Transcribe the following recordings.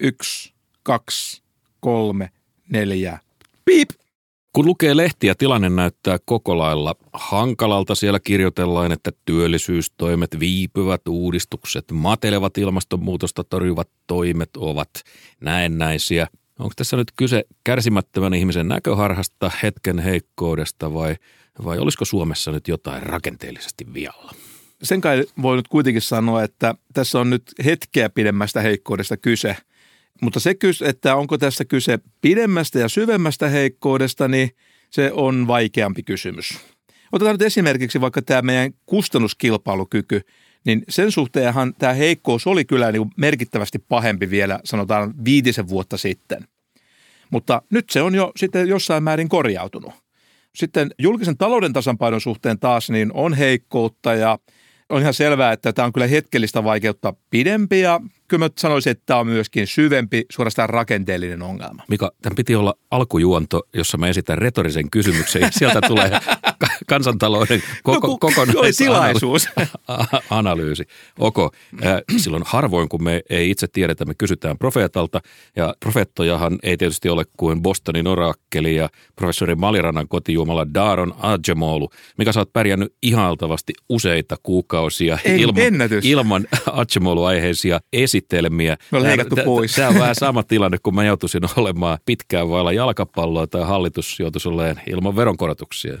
Yksi, kaksi, kolme, neljä. Piip! Kun lukee lehtiä, tilanne näyttää koko lailla hankalalta. Siellä kirjoitellaan, että työllisyystoimet viipyvät, uudistukset matelevat, ilmastonmuutosta torjuvat toimet ovat näennäisiä. Onko tässä nyt kyse kärsimättömän ihmisen näköharhasta, hetken heikkoudesta vai, vai olisiko Suomessa nyt jotain rakenteellisesti vialla? Sen kai voi nyt kuitenkin sanoa, että tässä on nyt hetkeä pidemmästä heikkoudesta kyse. Mutta se, että onko tässä kyse pidemmästä ja syvemmästä heikkoudesta, niin se on vaikeampi kysymys. Otetaan nyt esimerkiksi vaikka tämä meidän kustannuskilpailukyky, niin sen suhteenhan tämä heikkous oli kyllä niin merkittävästi pahempi vielä sanotaan viitisen vuotta sitten. Mutta nyt se on jo sitten jossain määrin korjautunut. Sitten julkisen talouden tasapainon suhteen taas niin on heikkoutta ja on ihan selvää, että tämä on kyllä hetkellistä vaikeutta pidempi ja kyllä mä sanoisin, että tämä on myöskin syvempi, suorastaan rakenteellinen ongelma. Mika, tämän piti olla alkujuonto, jossa mä esitän retorisen kysymyksen ja sieltä tulee kansantalouden koko, no, kokonaisanalyysi. analyysi. Oko, äh, silloin harvoin, kun me ei itse tiedetä, me kysytään profeetalta ja profeettojahan ei tietysti ole kuin Bostonin orakkeli ja professori Malirannan kotijuomala Daron Ajemolu. Mikä sä oot pärjännyt ihaltavasti useita kuukausia ei, ilman, ennätys. ilman Ajemolu-aiheisia esittelemiä. Me on leikattu pois. Tämä on vähän sama tilanne, kun mä joutuisin olemaan pitkään vailla jalkapalloa tai hallitus joutuisi olemaan ilman veronkorotuksia.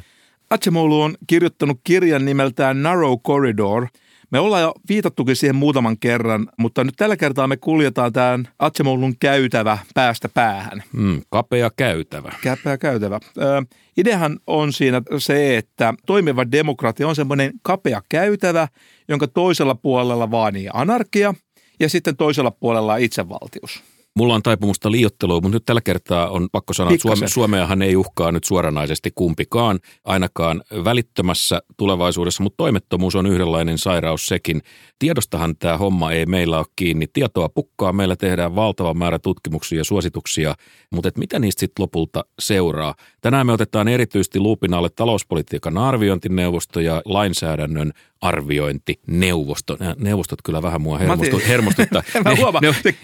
Atsemolu on kirjoittanut kirjan nimeltään Narrow Corridor. Me ollaan jo viitattukin siihen muutaman kerran, mutta nyt tällä kertaa me kuljetaan tämän Atsemolun käytävä päästä päähän. Mm, kapea käytävä. Kapea käytävä. Ö, ideahan on siinä se, että toimiva demokratia on semmoinen kapea käytävä, jonka toisella puolella vaanii anarkia ja sitten toisella puolella itsevaltius. Mulla on taipumusta liiottelua, mutta nyt tällä kertaa on pakko sanoa, että Suome, Suomeahan ei uhkaa nyt suoranaisesti kumpikaan, ainakaan välittömässä tulevaisuudessa, mutta toimettomuus on yhdenlainen sairaus sekin. Tiedostahan tämä homma ei meillä ole kiinni. Tietoa pukkaa, meillä tehdään valtava määrä tutkimuksia ja suosituksia, mutta et mitä niistä sitten lopulta seuraa? Tänään me otetaan erityisesti luupin alle talouspolitiikan arviointineuvosto ja lainsäädännön arviointineuvosto. Neuvostot kyllä vähän mua hermostu, hermostuttaa. Mä huomaan, ne,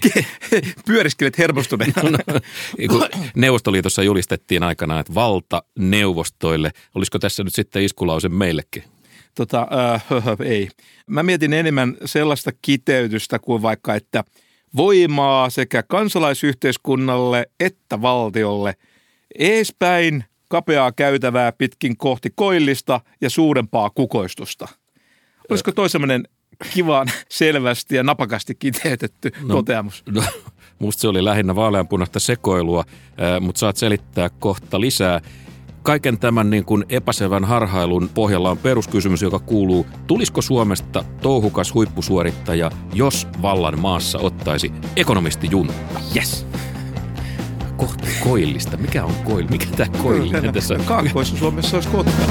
ne, pyöriskelet hermostuneena. No, Neuvostoliitossa julistettiin aikanaan, että valta neuvostoille. Olisiko tässä nyt sitten iskulause meillekin? Tota, äh, ei. Mä mietin enemmän sellaista kiteytystä kuin vaikka, että voimaa sekä kansalaisyhteiskunnalle että valtiolle eespäin kapeaa käytävää pitkin kohti koillista ja suurempaa kukoistusta. Olisiko toi sellainen kivan, selvästi ja napakasti kiteytetty no, toteamus? No, musta se oli lähinnä vaaleanpunaista sekoilua, mutta saat selittää kohta lisää. Kaiken tämän niin kuin epäsevän harhailun pohjalla on peruskysymys, joka kuuluu, tulisiko Suomesta touhukas huippusuorittaja, jos vallan maassa ottaisi ekonomisti juntta? Yes! Kohta koillista. Mikä on koil? Mikä tämä koillinen tässä on? Kaakkois-Suomessa olisi kotka.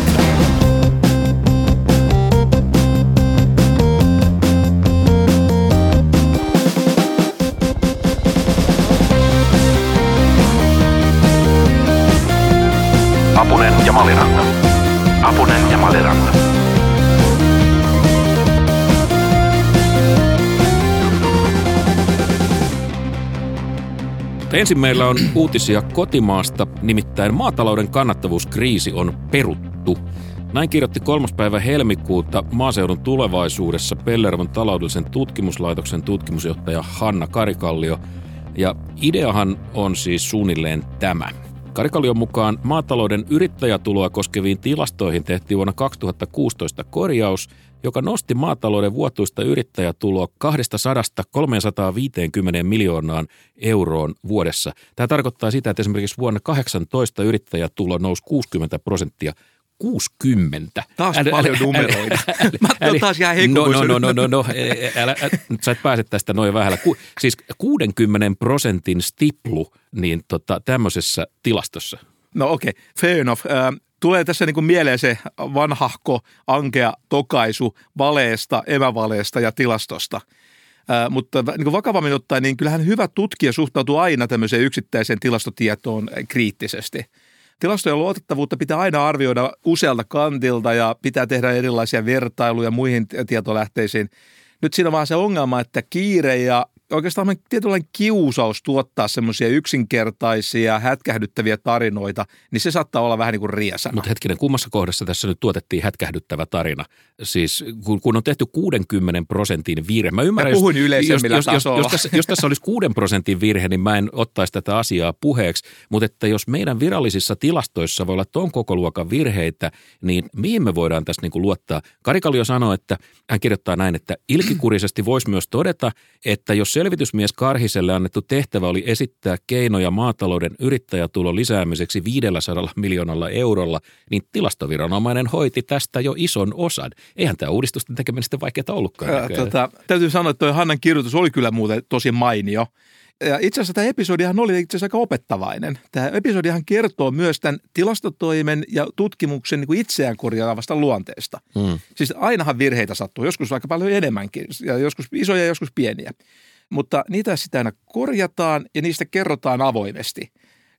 Ensin meillä on uutisia kotimaasta, nimittäin maatalouden kannattavuuskriisi on peruttu. Näin kirjoitti kolmas päivä helmikuuta maaseudun tulevaisuudessa Pellervon taloudellisen tutkimuslaitoksen tutkimusjohtaja Hanna Karikallio. Ja ideahan on siis suunnilleen tämä – Karikallion mukaan maatalouden yrittäjätuloa koskeviin tilastoihin tehtiin vuonna 2016 korjaus, joka nosti maatalouden vuotuista yrittäjätuloa 200-350 miljoonaan euroon vuodessa. Tämä tarkoittaa sitä, että esimerkiksi vuonna 2018 yrittäjätulo nousi 60 prosenttia 60. Taas älä, paljon älä, numeroita. Älä, Mä älä, taas jää no, no, no, no, no, no, älä, älä, sä et pääse tästä noin vähällä. Ku, siis 60 prosentin stiplu niin tota, tämmöisessä tilastossa. No okei, okay, fair enough. Tulee tässä niin kuin mieleen se vanhahko, ankea tokaisu valeesta, emävaleesta ja tilastosta. Äh, mutta niin kuin vakavammin ottaen, niin kyllähän hyvä tutkija suhtautuu aina tämmöiseen yksittäiseen tilastotietoon kriittisesti – Tilastojen luotettavuutta pitää aina arvioida usealta kantilta ja pitää tehdä erilaisia vertailuja muihin tietolähteisiin. Nyt siinä on vaan se ongelma, että kiire ja oikeastaan tietynlainen kiusaus tuottaa semmoisia yksinkertaisia, hätkähdyttäviä tarinoita, niin se saattaa olla vähän niin kuin riesana. Mutta hetkinen, kummassa kohdassa tässä nyt tuotettiin hätkähdyttävä tarina? Siis kun, kun on tehty 60 prosentin virhe. Mä ymmärrän, mä puhuin jos, jos, jos, jos, jos, tässä, jos tässä olisi 6 prosentin virhe, niin mä en ottaisi tätä asiaa puheeksi. Mutta että jos meidän virallisissa tilastoissa voi olla ton koko luokan virheitä, niin mihin me voidaan tässä niin kuin luottaa? Karikallio sanoi, että hän kirjoittaa näin, että ilkikurisesti voisi myös todeta, että jos selvitysmies Karhiselle annettu tehtävä oli esittää keinoja maatalouden yrittäjätulon lisäämiseksi 500 miljoonalla eurolla, niin tilastoviranomainen hoiti tästä jo ison osan. Eihän tämä uudistusten tekeminen sitten vaikeaa ollutkaan. Ää, tota, täytyy sanoa, että tuo Hannan kirjoitus oli kyllä muuten tosi mainio. Ja itse asiassa tämä episodihan oli itse asiassa aika opettavainen. Tämä episodihan kertoo myös tämän tilastotoimen ja tutkimuksen niin kuin itseään korjaavasta luonteesta. Mm. Siis ainahan virheitä sattuu, joskus aika paljon enemmänkin, ja joskus isoja ja joskus pieniä. Mutta niitä sitä aina korjataan ja niistä kerrotaan avoimesti.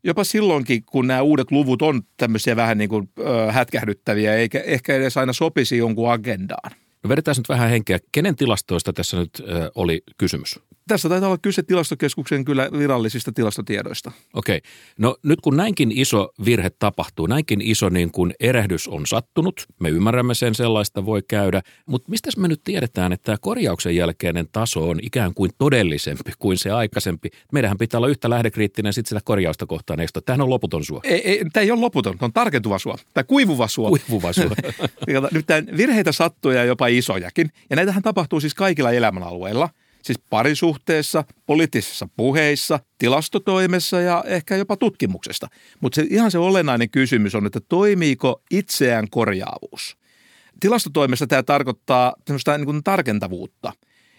Jopa silloinkin, kun nämä uudet luvut on tämmöisiä vähän niin kuin, ö, hätkähdyttäviä, eikä ehkä edes aina sopisi jonkun agendaan. No vedetään nyt vähän henkeä. Kenen tilastoista tässä nyt ö, oli kysymys? Tässä taitaa olla kyse tilastokeskuksen kyllä virallisista tilastotiedoista. Okei. No nyt kun näinkin iso virhe tapahtuu, näinkin iso niin kuin erehdys on sattunut, me ymmärrämme sen, sellaista voi käydä, mutta mistä me nyt tiedetään, että tämä korjauksen jälkeinen taso on ikään kuin todellisempi kuin se aikaisempi? Meidänhän pitää olla yhtä lähdekriittinen sitten sitä korjausta kohtaan, eikö Tämähän on loputon suo. Ei, ei, tämä ei ole loputon, tämä on tarkentuva suo, tai kuivuva suo. Kuivuva suo. nyt tämän virheitä sattuu ja jopa isojakin, ja näitähän tapahtuu siis kaikilla elämänalueilla – Siis parisuhteessa, poliittisissa puheissa, tilastotoimessa ja ehkä jopa tutkimuksesta. Mutta se, ihan se olennainen kysymys on, että toimiiko itseään korjaavuus. Tilastotoimessa tämä tarkoittaa semmoista niin kuin tarkentavuutta,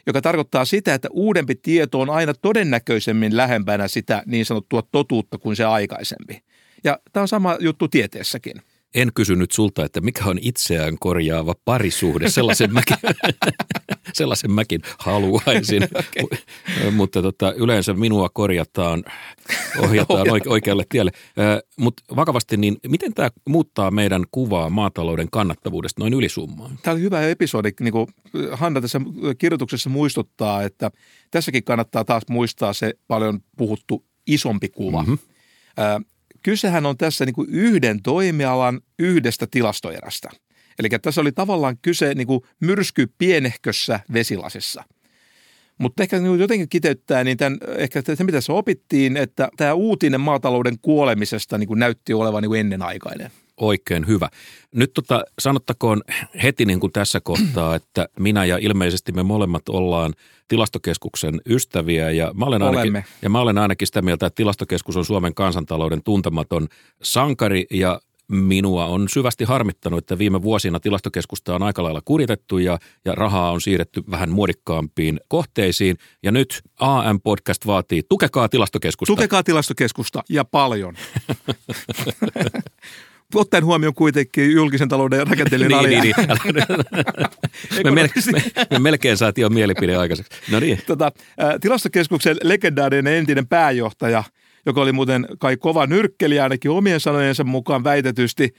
joka tarkoittaa sitä, että uudempi tieto on aina todennäköisemmin lähempänä sitä niin sanottua totuutta kuin se aikaisempi. Ja tämä on sama juttu tieteessäkin en kysynyt sulta, että mikä on itseään korjaava parisuhde. Sellaisen mäkin, sellaisen mäkin haluaisin. okay. Mutta tota, yleensä minua korjataan, ohjataan oike- oikealle tielle. Mutta vakavasti, niin miten tämä muuttaa meidän kuvaa maatalouden kannattavuudesta noin ylisummaan? Tämä oli hyvä episodi. Niin kuin Hanna tässä kirjoituksessa muistuttaa, että tässäkin kannattaa taas muistaa se paljon puhuttu isompi kuva. Mm-hmm. Kysehän on tässä niin kuin yhden toimialan yhdestä tilastoerästä. Eli tässä oli tavallaan kyse niin kuin myrsky pienehkössä vesilasissa. Mutta ehkä niin jotenkin kiteyttää, niin tämän, ehkä se mitä tässä opittiin, että tämä uutinen maatalouden kuolemisesta niin kuin näytti olevan niin kuin ennenaikainen oikein hyvä. Nyt tota, sanottakoon heti niin kuin tässä kohtaa, että minä ja ilmeisesti me molemmat ollaan tilastokeskuksen ystäviä ja mä olen ainakin, ja mä olen ainakin sitä mieltä, että tilastokeskus on Suomen kansantalouden tuntematon sankari ja minua on syvästi harmittanut, että viime vuosina tilastokeskusta on aika lailla kuritettu ja, ja rahaa on siirretty vähän muodikkaampiin kohteisiin. Ja nyt AM-podcast vaatii, tukekaa tilastokeskusta. Tukekaa tilastokeskusta ja paljon. ottaen huomioon kuitenkin julkisen talouden rakenteellinen niin, niin, niin. me, mel- me, me, melkein saatiin jo mielipide aikaiseksi. No niin. Tota, tilastokeskuksen legendaarinen entinen pääjohtaja, joka oli muuten kai kova nyrkkeli ainakin omien sanojensa mukaan väitetysti,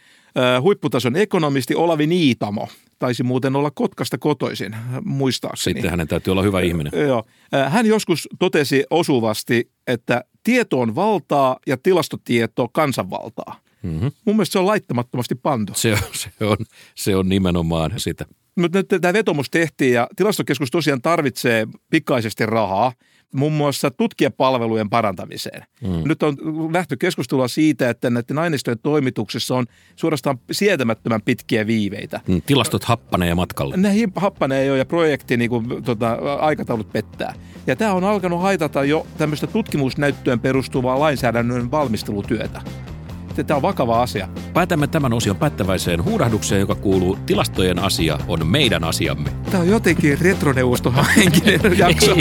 huipputason ekonomisti Olavi Niitamo. Taisi muuten olla Kotkasta kotoisin, muistaakseni. Sitten hänen täytyy olla hyvä ihminen. Joo. Hän joskus totesi osuvasti, että tieto on valtaa ja tilastotieto kansanvaltaa. Mm-hmm. Mun mielestä se on laittamattomasti pantu. Se on, se on, se on nimenomaan sitä. Mutta nyt tämä vetomus tehtiin ja tilastokeskus tosiaan tarvitsee pikaisesti rahaa muun muassa tutkijapalvelujen parantamiseen. Mm. Nyt on nähty keskustelua siitä, että näiden aineistojen toimituksessa on suorastaan sietämättömän pitkiä viiveitä. Mm, tilastot happanee matkalla. Ne happanee jo ja projekti niin kuin, tota, aikataulut pettää. Ja tämä on alkanut haitata jo tämmöistä tutkimusnäyttöön perustuvaa lainsäädännön valmistelutyötä että tämä on vakava asia. Päätämme tämän osion päättäväiseen huudahdukseen, joka kuuluu tilastojen asia on meidän asiamme. Tämä on jotenkin retroneuvostohenkinen jakso.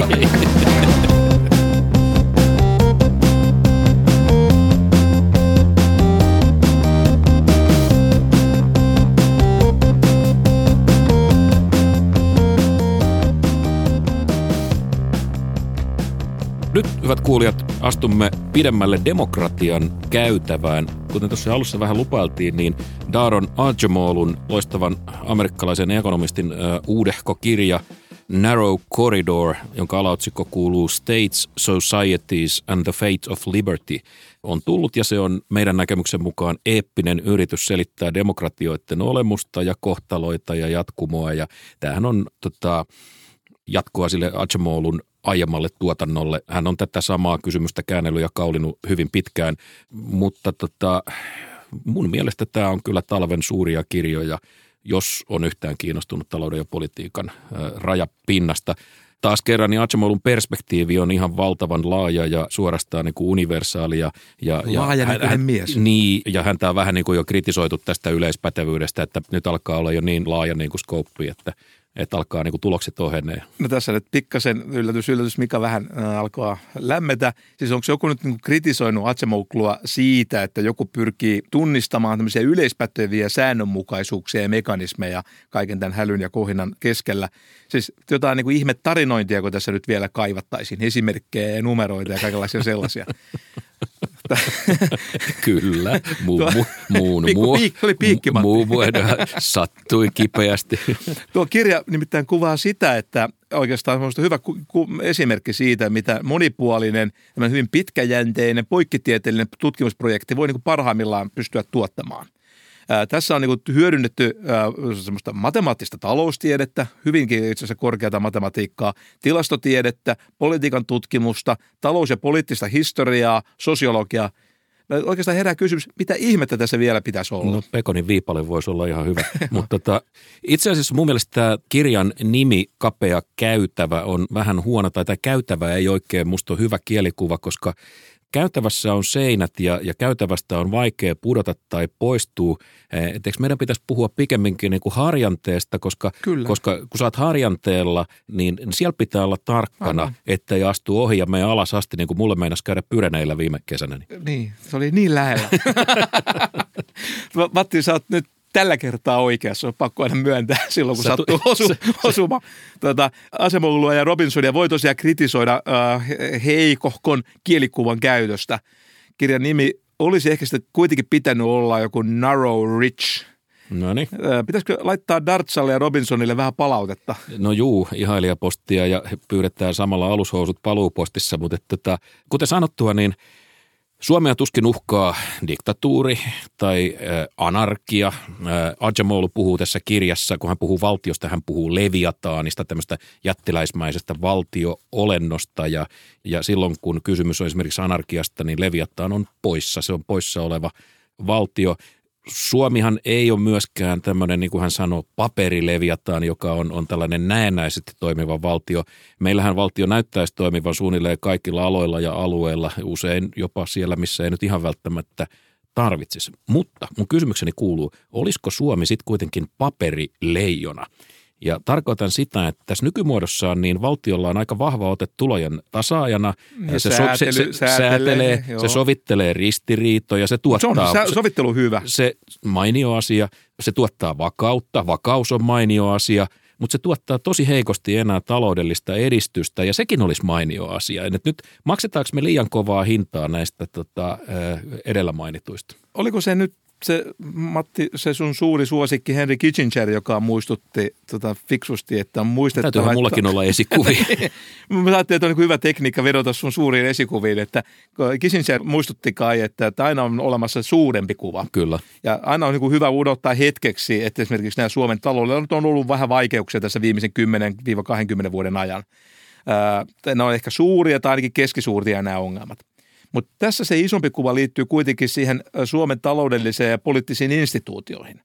Nyt, hyvät kuulijat, astumme pidemmälle demokratian käytävään. Kuten tuossa alussa vähän lupailtiin, niin Daron Ajamolun loistavan amerikkalaisen ekonomistin uh, uudehko kirja Narrow Corridor, jonka alaotsikko kuuluu States, Societies and the Fate of Liberty, on tullut ja se on meidän näkemyksen mukaan eeppinen yritys selittää demokratioiden olemusta ja kohtaloita ja jatkumoa. Ja tämähän on tota, jatkoa sille Acemolun aiemmalle tuotannolle. Hän on tätä samaa kysymystä käännellyt ja kaulinut hyvin pitkään, mutta tota, mun mielestä tämä on kyllä talven suuria kirjoja, jos on yhtään kiinnostunut talouden ja politiikan rajapinnasta. Taas kerran niin Acemolun perspektiivi on ihan valtavan laaja ja suorastaan niin kuin universaali. Ja, ja, laaja hän, hän, mies. Niin, ja häntä on vähän niin kuin jo kritisoitu tästä yleispätevyydestä, että nyt alkaa olla jo niin laaja niin kuin skouppi, että – että alkaa niin kuin tulokset ohenee. No tässä nyt pikkasen yllätys, yllätys, mikä vähän äh, alkaa lämmetä. Siis onko joku nyt niin kritisoinut Atsemouklua siitä, että joku pyrkii tunnistamaan tämmöisiä yleispäteviä säännönmukaisuuksia ja mekanismeja kaiken tämän hälyn ja kohinan keskellä. Siis jotain niin kuin ihme tarinointia, kun tässä nyt vielä kaivattaisiin, esimerkkejä ja numeroita ja kaikenlaisia sellaisia. Kyllä, muu, mu, muun, muu, oli muu, muu sattui kipeästi. Tuo kirja nimittäin kuvaa sitä, että oikeastaan on hyvä ku, ku, esimerkki siitä, mitä monipuolinen, hyvin pitkäjänteinen, poikkitieteellinen tutkimusprojekti voi niin parhaimmillaan pystyä tuottamaan. Ää, tässä on niin hyödynnetty ää, semmoista matemaattista taloustiedettä, hyvinkin itse asiassa korkeata matematiikkaa, tilastotiedettä, politiikan tutkimusta, talous- ja poliittista historiaa, sosiologiaa. Oikeastaan herää kysymys, mitä ihmettä tässä vielä pitäisi olla? No Pekonin viipale voisi olla ihan hyvä. Mutta tota, itse asiassa mun mielestä tämä kirjan nimi Kapea käytävä on vähän huono, tai tämä käytävä ei oikein musta ole hyvä kielikuva, koska Käytävässä on seinät ja, ja käytävästä on vaikea pudota tai poistua. Eh, eikö meidän pitäisi puhua pikemminkin niin kuin harjanteesta, koska, Kyllä. koska kun sä oot harjanteella, niin siellä pitää olla tarkkana, Aivan. ettei astu ohi ja mene alas asti, niin kuin mulle meinasi käydä Pyreneillä viime kesänä. Niin, se oli niin lähellä. Matti, sä oot nyt tällä kertaa oikeassa, on pakko aina myöntää silloin, kun Satu, sattuu osu, osuma. Tuota, Asemogulua ja Robinsonia voi tosiaan kritisoida äh, heikohkon kielikuvan käytöstä. Kirjan nimi olisi ehkä sitten kuitenkin pitänyt olla joku Narrow Rich. No niin. Pitäisikö laittaa Dartsalle ja Robinsonille vähän palautetta? No juu, ihailijapostia ja pyydetään samalla alushousut paluupostissa, mutta että, että, kuten sanottua, niin – Suomea tuskin uhkaa diktatuuri tai anarkia. Ajamolu puhuu tässä kirjassa, kun hän puhuu valtiosta, hän puhuu leviataanista, tämmöistä jättiläismäisestä valtioolennosta. Ja, ja silloin, kun kysymys on esimerkiksi anarkiasta, niin leviataan on poissa. Se on poissa oleva valtio. Suomihan ei ole myöskään tämmöinen, niin kuin hän sanoo, paperileviataan, joka on, on tällainen näennäisesti toimiva valtio. Meillähän valtio näyttäisi toimivan suunnilleen kaikilla aloilla ja alueilla, usein jopa siellä, missä ei nyt ihan välttämättä tarvitsisi. Mutta mun kysymykseni kuuluu, olisiko Suomi sitten kuitenkin paperileijona? Ja tarkoitan sitä, että tässä nykymuodossaan niin valtiolla on aika vahva ote tulojen tasaajana. Ja se, säätely, so, se, se säätelee, se sovittelee ristiriitoja, se tuottaa... Se on sovittelu hyvä. Se mainio asia, se tuottaa vakautta, vakaus on mainio asia – mutta se tuottaa tosi heikosti enää taloudellista edistystä ja sekin olisi mainio asia. Et nyt maksetaanko me liian kovaa hintaa näistä tota, edellä mainituista? Oliko se nyt se, Matti, se sun suuri suosikki Henry Kissinger, joka muistutti tota, fiksusti, että on muistettava. Täytyyhän mullakin että, olla esikuvi. Mä ajattelin, että on niin hyvä tekniikka vedota sun suuriin esikuviin, että Kissinger muistutti kai, että, että aina on olemassa suurempi kuva. Kyllä. Ja aina on niin hyvä udottaa hetkeksi, että esimerkiksi nämä Suomen taloudella on ollut vähän vaikeuksia tässä viimeisen 10-20 vuoden ajan. Ne on ehkä suuria tai ainakin keskisuurtia nämä ongelmat. Mutta tässä se isompi kuva liittyy kuitenkin siihen Suomen taloudelliseen ja poliittisiin instituutioihin.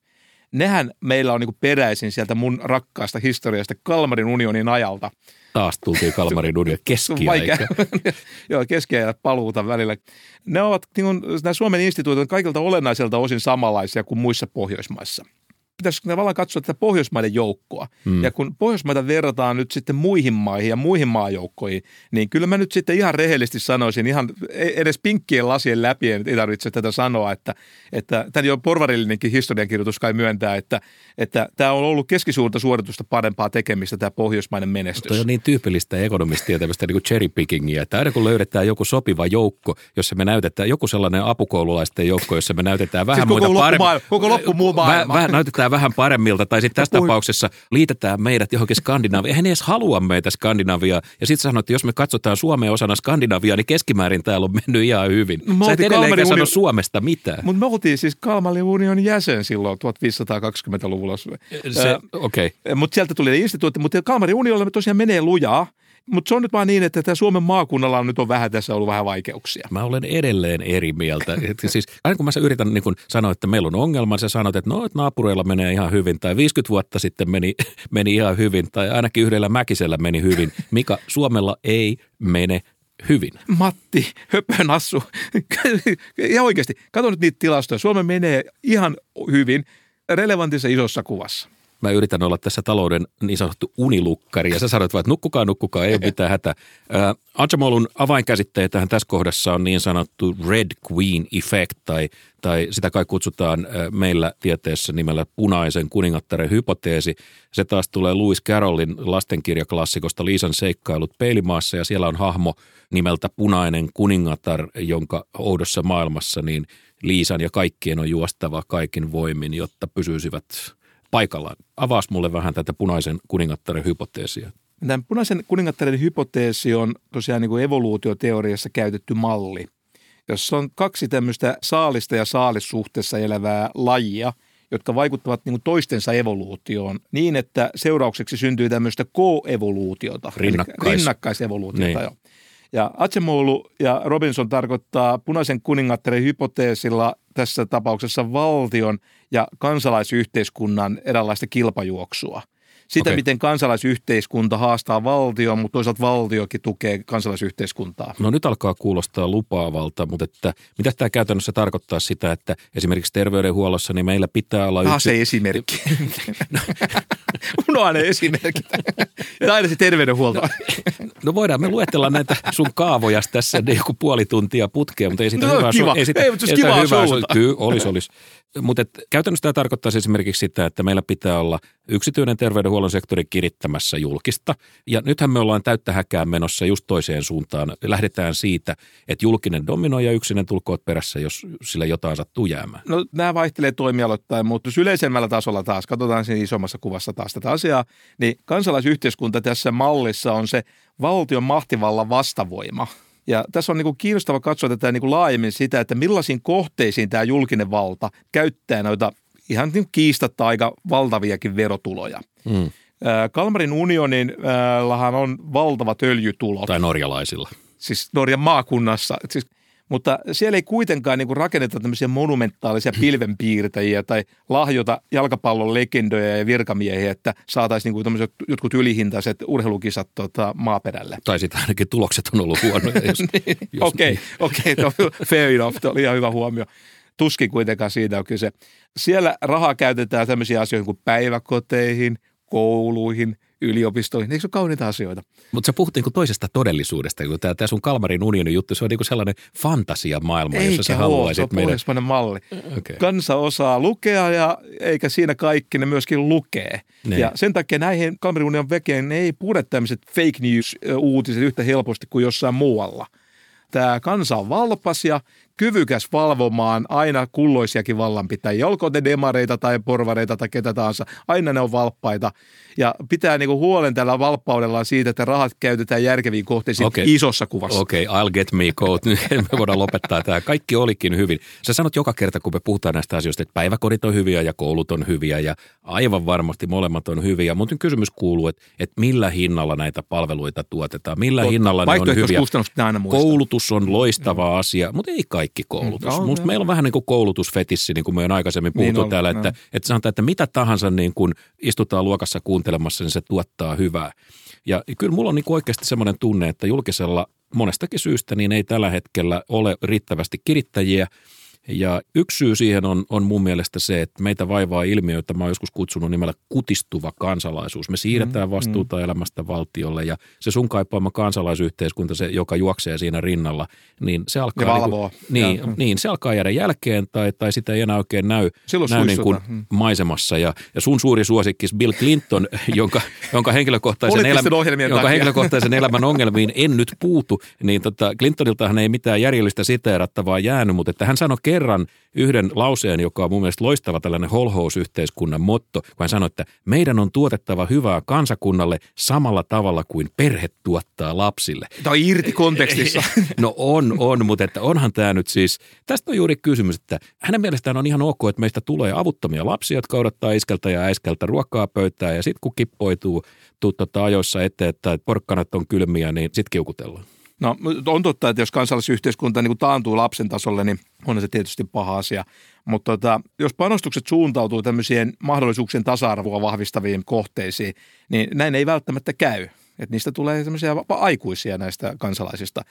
Nehän meillä on niin peräisin sieltä mun rakkaasta historiasta Kalmarin unionin ajalta. Taas tultiin Kalmarin unionin keskiaika. Joo, keskiajan paluuta välillä. Ne ovat, niin kuin, nämä Suomen instituutiot kaikilta olennaiselta osin samanlaisia kuin muissa Pohjoismaissa – pitäisi tavallaan katsoa tätä Pohjoismaiden joukkoa. Mm. Ja kun Pohjoismaita verrataan nyt sitten muihin maihin ja muihin maajoukkoihin, niin kyllä mä nyt sitten ihan rehellisesti sanoisin, ihan e- edes pinkkien lasien läpi ei tarvitse tätä sanoa, että, että tämä jo porvarillinenkin historiankirjoitus kai myöntää, että, että tämä on ollut keskisuurta suoritusta parempaa tekemistä tämä pohjoismainen menestys. Tuo on niin tyypillistä ekonomistia tämmöistä niin kuin cherry pickingia, että aina kun löydetään joku sopiva joukko, jossa me näytetään joku sellainen apukoululaisten joukko, jossa me näytetään vähän siis koko muita paremmin. Koko loppu muu maailma. Vähän, näytetään vähän paremmilta, tai sitten tässä tapauksessa liitetään meidät johonkin Skandinaviaan. Hän ei edes halua meitä Skandinaviaa. Ja sitten sanoi, että jos me katsotaan Suomea osana Skandinaviaa, niin keskimäärin täällä on mennyt ihan hyvin. No, Sä et edelleenkään sano Suomesta mitään. Mutta me oltiin siis Kalmarin union jäsen silloin 1520-luvulla. Okei. Okay. Mutta sieltä tuli instituutti, mutta Kalmarin unionilla tosiaan menee lujaa. Mutta se on nyt vaan niin, että tämä Suomen maakunnalla on nyt on vähän tässä ollut vähän vaikeuksia. Mä olen edelleen eri mieltä. että siis, aina kun mä yritän niin kun sanoa, että meillä on ongelma, sä sanot, että no, että naapureilla menee ihan hyvin, tai 50 vuotta sitten meni, meni ihan hyvin, tai ainakin yhdellä Mäkisellä meni hyvin. Mika, Suomella ei mene hyvin. Matti, höpönassu. ja oikeasti, katso nyt niitä tilastoja. Suomen menee ihan hyvin relevantissa isossa kuvassa mä yritän olla tässä talouden niin sanottu unilukkari, ja sä sanoit vaan, että nukkukaa, nukkukaa, ei ole mitään hätä. Äh, Anjamolun avainkäsitteitä tässä kohdassa on niin sanottu Red Queen Effect, tai, tai sitä kai kutsutaan meillä tieteessä nimellä punaisen kuningattaren hypoteesi. Se taas tulee Lewis Carrollin lastenkirjaklassikosta Liisan seikkailut peilimaassa, ja siellä on hahmo nimeltä punainen kuningatar, jonka oudossa maailmassa niin Liisan ja kaikkien on juostava kaikin voimin, jotta pysyisivät – paikallaan. Avaas mulle vähän tätä punaisen kuningattaren hypoteesia. Tämän punaisen kuningattaren hypoteesi on tosiaan niin kuin evoluutioteoriassa käytetty malli, jossa on kaksi tämmöistä saalista ja saalissuhteessa elävää lajia, jotka vaikuttavat niin kuin toistensa evoluutioon niin, että seuraukseksi syntyy tämmöistä ko-evoluutiota. Rinnakkais. Rinnakkaisevoluutiota, niin. Ja Atsemolu ja Robinson tarkoittaa punaisen kuningattaren hypoteesilla tässä tapauksessa valtion ja kansalaisyhteiskunnan eräänlaista kilpajuoksua. Sitä, okay. miten kansalaisyhteiskunta haastaa valtion, mutta toisaalta valtiokin tukee kansalaisyhteiskuntaa. No nyt alkaa kuulostaa lupaavalta, mutta että, mitä tämä käytännössä tarkoittaa sitä, että esimerkiksi terveydenhuollossa niin meillä pitää olla... Ah, yksi... se esimerkki. no. Unoa ne esimerkit. Ja aina se terveydenhuolto. No, no voidaan me luetella näitä sun kaavoja tässä joku puoli tuntia putkeen, mutta ei sitä no, hyvää... Kiva. Ei, sitä, ei mutta se olisi kivaa hyvää, Kyllä, olisi, olisi. Mutta käytännössä tämä tarkoittaa esimerkiksi sitä, että meillä pitää olla yksityinen terveydenhuollon sektori kirittämässä julkista. Ja nythän me ollaan täyttä häkää menossa just toiseen suuntaan. Lähdetään siitä, että julkinen dominoi ja yksinen tulkoot perässä, jos sillä jotain sattuu jäämään. No nämä vaihtelee toimialoittain, mutta jos yleisemmällä tasolla taas, katsotaan siinä isommassa kuvassa taas tätä asiaa, niin kansalaisyhteiskunta tässä mallissa on se valtion mahtivallan vastavoima – ja tässä on niin kuin kiinnostava katsoa tätä niin kuin laajemmin sitä, että millaisiin kohteisiin tämä julkinen valta käyttää noita ihan niin kiistatta aika valtaviakin verotuloja. Mm. Kalmarin unionillahan on valtavat öljytulot. Tai norjalaisilla. Siis Norjan maakunnassa. Siis mutta siellä ei kuitenkaan niin rakenneta tämmöisiä monumentaalisia pilvenpiirtäjiä tai lahjota jalkapallon legendoja ja virkamiehiä, että saataisiin niin kuin jotkut ylihintaiset urheilukisat tota, maaperälle. Tai sitten ainakin tulokset on ollut huonoja. Niin, okei, okei, fair enough, oli ihan hyvä huomio. Tuskin kuitenkaan siitä on kyse. Siellä rahaa käytetään tämmöisiä asioihin kuin päiväkoteihin, kouluihin – yliopistoihin. Eikö se ole kauniita asioita? Mutta sä puhut niinku toisesta todellisuudesta, kun tämä sun Kalmarin unionin juttu, se on niinku sellainen fantasiamaailma, eikä jossa sä haluaisit se on meidän... malli. Okay. Kansa osaa lukea ja eikä siinä kaikki, ne myöskin lukee. Ne. Ja sen takia näihin Kalmarin unionin vekeen ei pure tämmöiset fake news-uutiset yhtä helposti kuin jossain muualla. Tämä kansa on valpas ja kyvykäs valvomaan aina kulloisiakin vallanpitäjiä, olkoon ne demareita tai porvareita tai ketä tahansa, aina ne on valppaita. Ja pitää niinku huolen tällä valppaudella siitä, että rahat käytetään järkeviin kohteisiin okay. isossa kuvassa. Okei, okay, I'll get me code. Nyt me voidaan lopettaa tämä. Kaikki olikin hyvin. Sä sanot joka kerta, kun me puhutaan näistä asioista, että päiväkodit on hyviä ja koulut on hyviä ja aivan varmasti molemmat on hyviä. Mutta kysymys kuuluu, että, että millä hinnalla näitä palveluita tuotetaan, millä Totta. hinnalla ne on hyviä. Aina Koulutus on loistava no. asia, mutta ei kaikki koulutus. No, Musta no. meillä on vähän niin kuin koulutusfetissi, niin kuin me on aikaisemmin puhuttu niin täällä, että, että sanotaan, että mitä tahansa niin kuin istutaan luokassa kuuntelemassa, niin se tuottaa hyvää. Ja kyllä mulla on niin oikeasti semmoinen tunne, että julkisella monestakin syystä niin ei tällä hetkellä ole riittävästi kirittäjiä – ja yksi syy siihen on, on mun mielestä se, että meitä vaivaa ilmiö, että mä oon joskus kutsunut nimellä kutistuva kansalaisuus. Me siirretään mm, vastuuta mm. elämästä valtiolle ja se sun kaipaama kansalaisyhteiskunta, se, joka juoksee siinä rinnalla, niin se alkaa, ja valvoo. Niin, ja, niin, niin, se alkaa jäädä jälkeen tai, tai sitä ei enää oikein näy, näy niin kuin mm. maisemassa. Ja, ja sun suuri suosikkis Bill Clinton, jonka, jonka, henkilökohtaisen, elämä, jonka henkilökohtaisen elämän ongelmiin en nyt puutu, niin tota, Clintoniltahan ei mitään järjellistä siteerattavaa jäänyt, mutta että hän sanoi kerran yhden lauseen, joka on mun mielestä loistava tällainen holhousyhteiskunnan motto, kun hän sanoi, että meidän on tuotettava hyvää kansakunnalle samalla tavalla kuin perhe tuottaa lapsille. Tämä on irti kontekstissa. no on, on, mutta että onhan tämä nyt siis, tästä on juuri kysymys, että hänen mielestään on ihan ok, että meistä tulee avuttomia lapsia, jotka odottaa iskeltä ja äiskeltä ruokaa pöytään ja sitten kun kippoituu tota ajoissa eteen, että porkkanat on kylmiä, niin sitten kiukutellaan. No on totta, että jos kansallisyhteiskunta niin kuin taantuu lapsen tasolle, niin on se tietysti paha asia. Mutta tota, jos panostukset suuntautuu tämmöisien mahdollisuuksien tasa-arvoa vahvistaviin kohteisiin, niin näin ei välttämättä käy. Että niistä tulee semmoisia aikuisia näistä kansalaisista,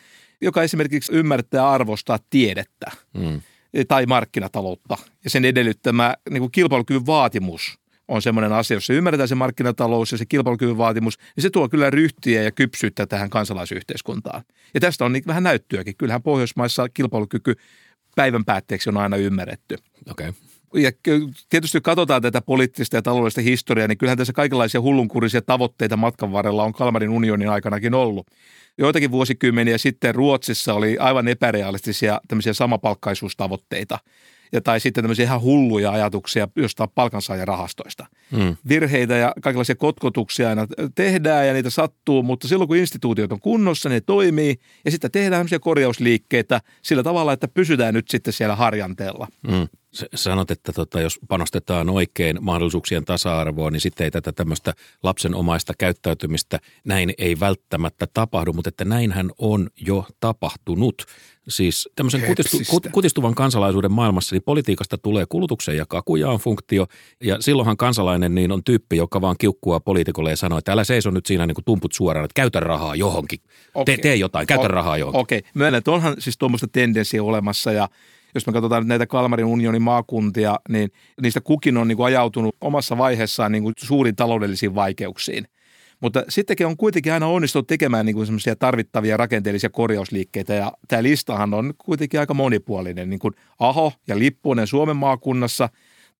joka esimerkiksi ymmärtää arvostaa tiedettä mm. tai markkinataloutta ja sen edellyttämä niin kuin kilpailukyvyn vaatimus – on semmoinen asia, jos se ymmärretään se markkinatalous ja se kilpailukyvyn vaatimus, niin se tuo kyllä ryhtiä ja kypsyyttä tähän kansalaisyhteiskuntaan. Ja tästä on niin vähän näyttöäkin. Kyllähän Pohjoismaissa kilpailukyky päivän päätteeksi on aina ymmärretty. Okay. Ja tietysti kun katsotaan tätä poliittista ja taloudellista historiaa, niin kyllähän tässä kaikenlaisia hullunkurisia tavoitteita matkan varrella on Kalmarin unionin aikanakin ollut. Joitakin vuosikymmeniä sitten Ruotsissa oli aivan epärealistisia tämmöisiä samapalkkaisuustavoitteita – ja tai sitten tämmöisiä ihan hulluja ajatuksia jostain palkansaajarahastoista. Mm. Virheitä ja kaikenlaisia kotkotuksia aina tehdään ja niitä sattuu, mutta silloin kun instituutiot on kunnossa, ne toimii ja sitten tehdään tämmöisiä korjausliikkeitä sillä tavalla, että pysytään nyt sitten siellä harjanteella. Mm. Sanot, että tota, jos panostetaan oikein mahdollisuuksien tasa-arvoon, niin sitten ei tätä tämmöistä lapsenomaista käyttäytymistä, näin ei välttämättä tapahdu, mutta että näinhän on jo tapahtunut. Siis tämmöisen kutistu, kutistuvan kansalaisuuden maailmassa, niin politiikasta tulee kulutuksen ja kakujaan funktio, ja silloinhan kansalainen niin on tyyppi, joka vaan kiukkua poliitikolle ja sanoo, että älä seiso nyt siinä niin kuin tumput suoraan, että käytä rahaa johonkin, okay. tee, tee jotain, käytä o- rahaa johonkin. Okei, okay. myönnän, että onhan siis tuommoista tendenssiä olemassa, ja jos me katsotaan näitä Kalmarin unionin maakuntia, niin niistä kukin on niin kuin ajautunut omassa vaiheessaan niin kuin suuriin taloudellisiin vaikeuksiin. Mutta sittenkin on kuitenkin aina onnistunut tekemään niin semmoisia tarvittavia rakenteellisia korjausliikkeitä ja tämä listahan on kuitenkin aika monipuolinen. Niin kuin Aho ja Lippunen Suomen maakunnassa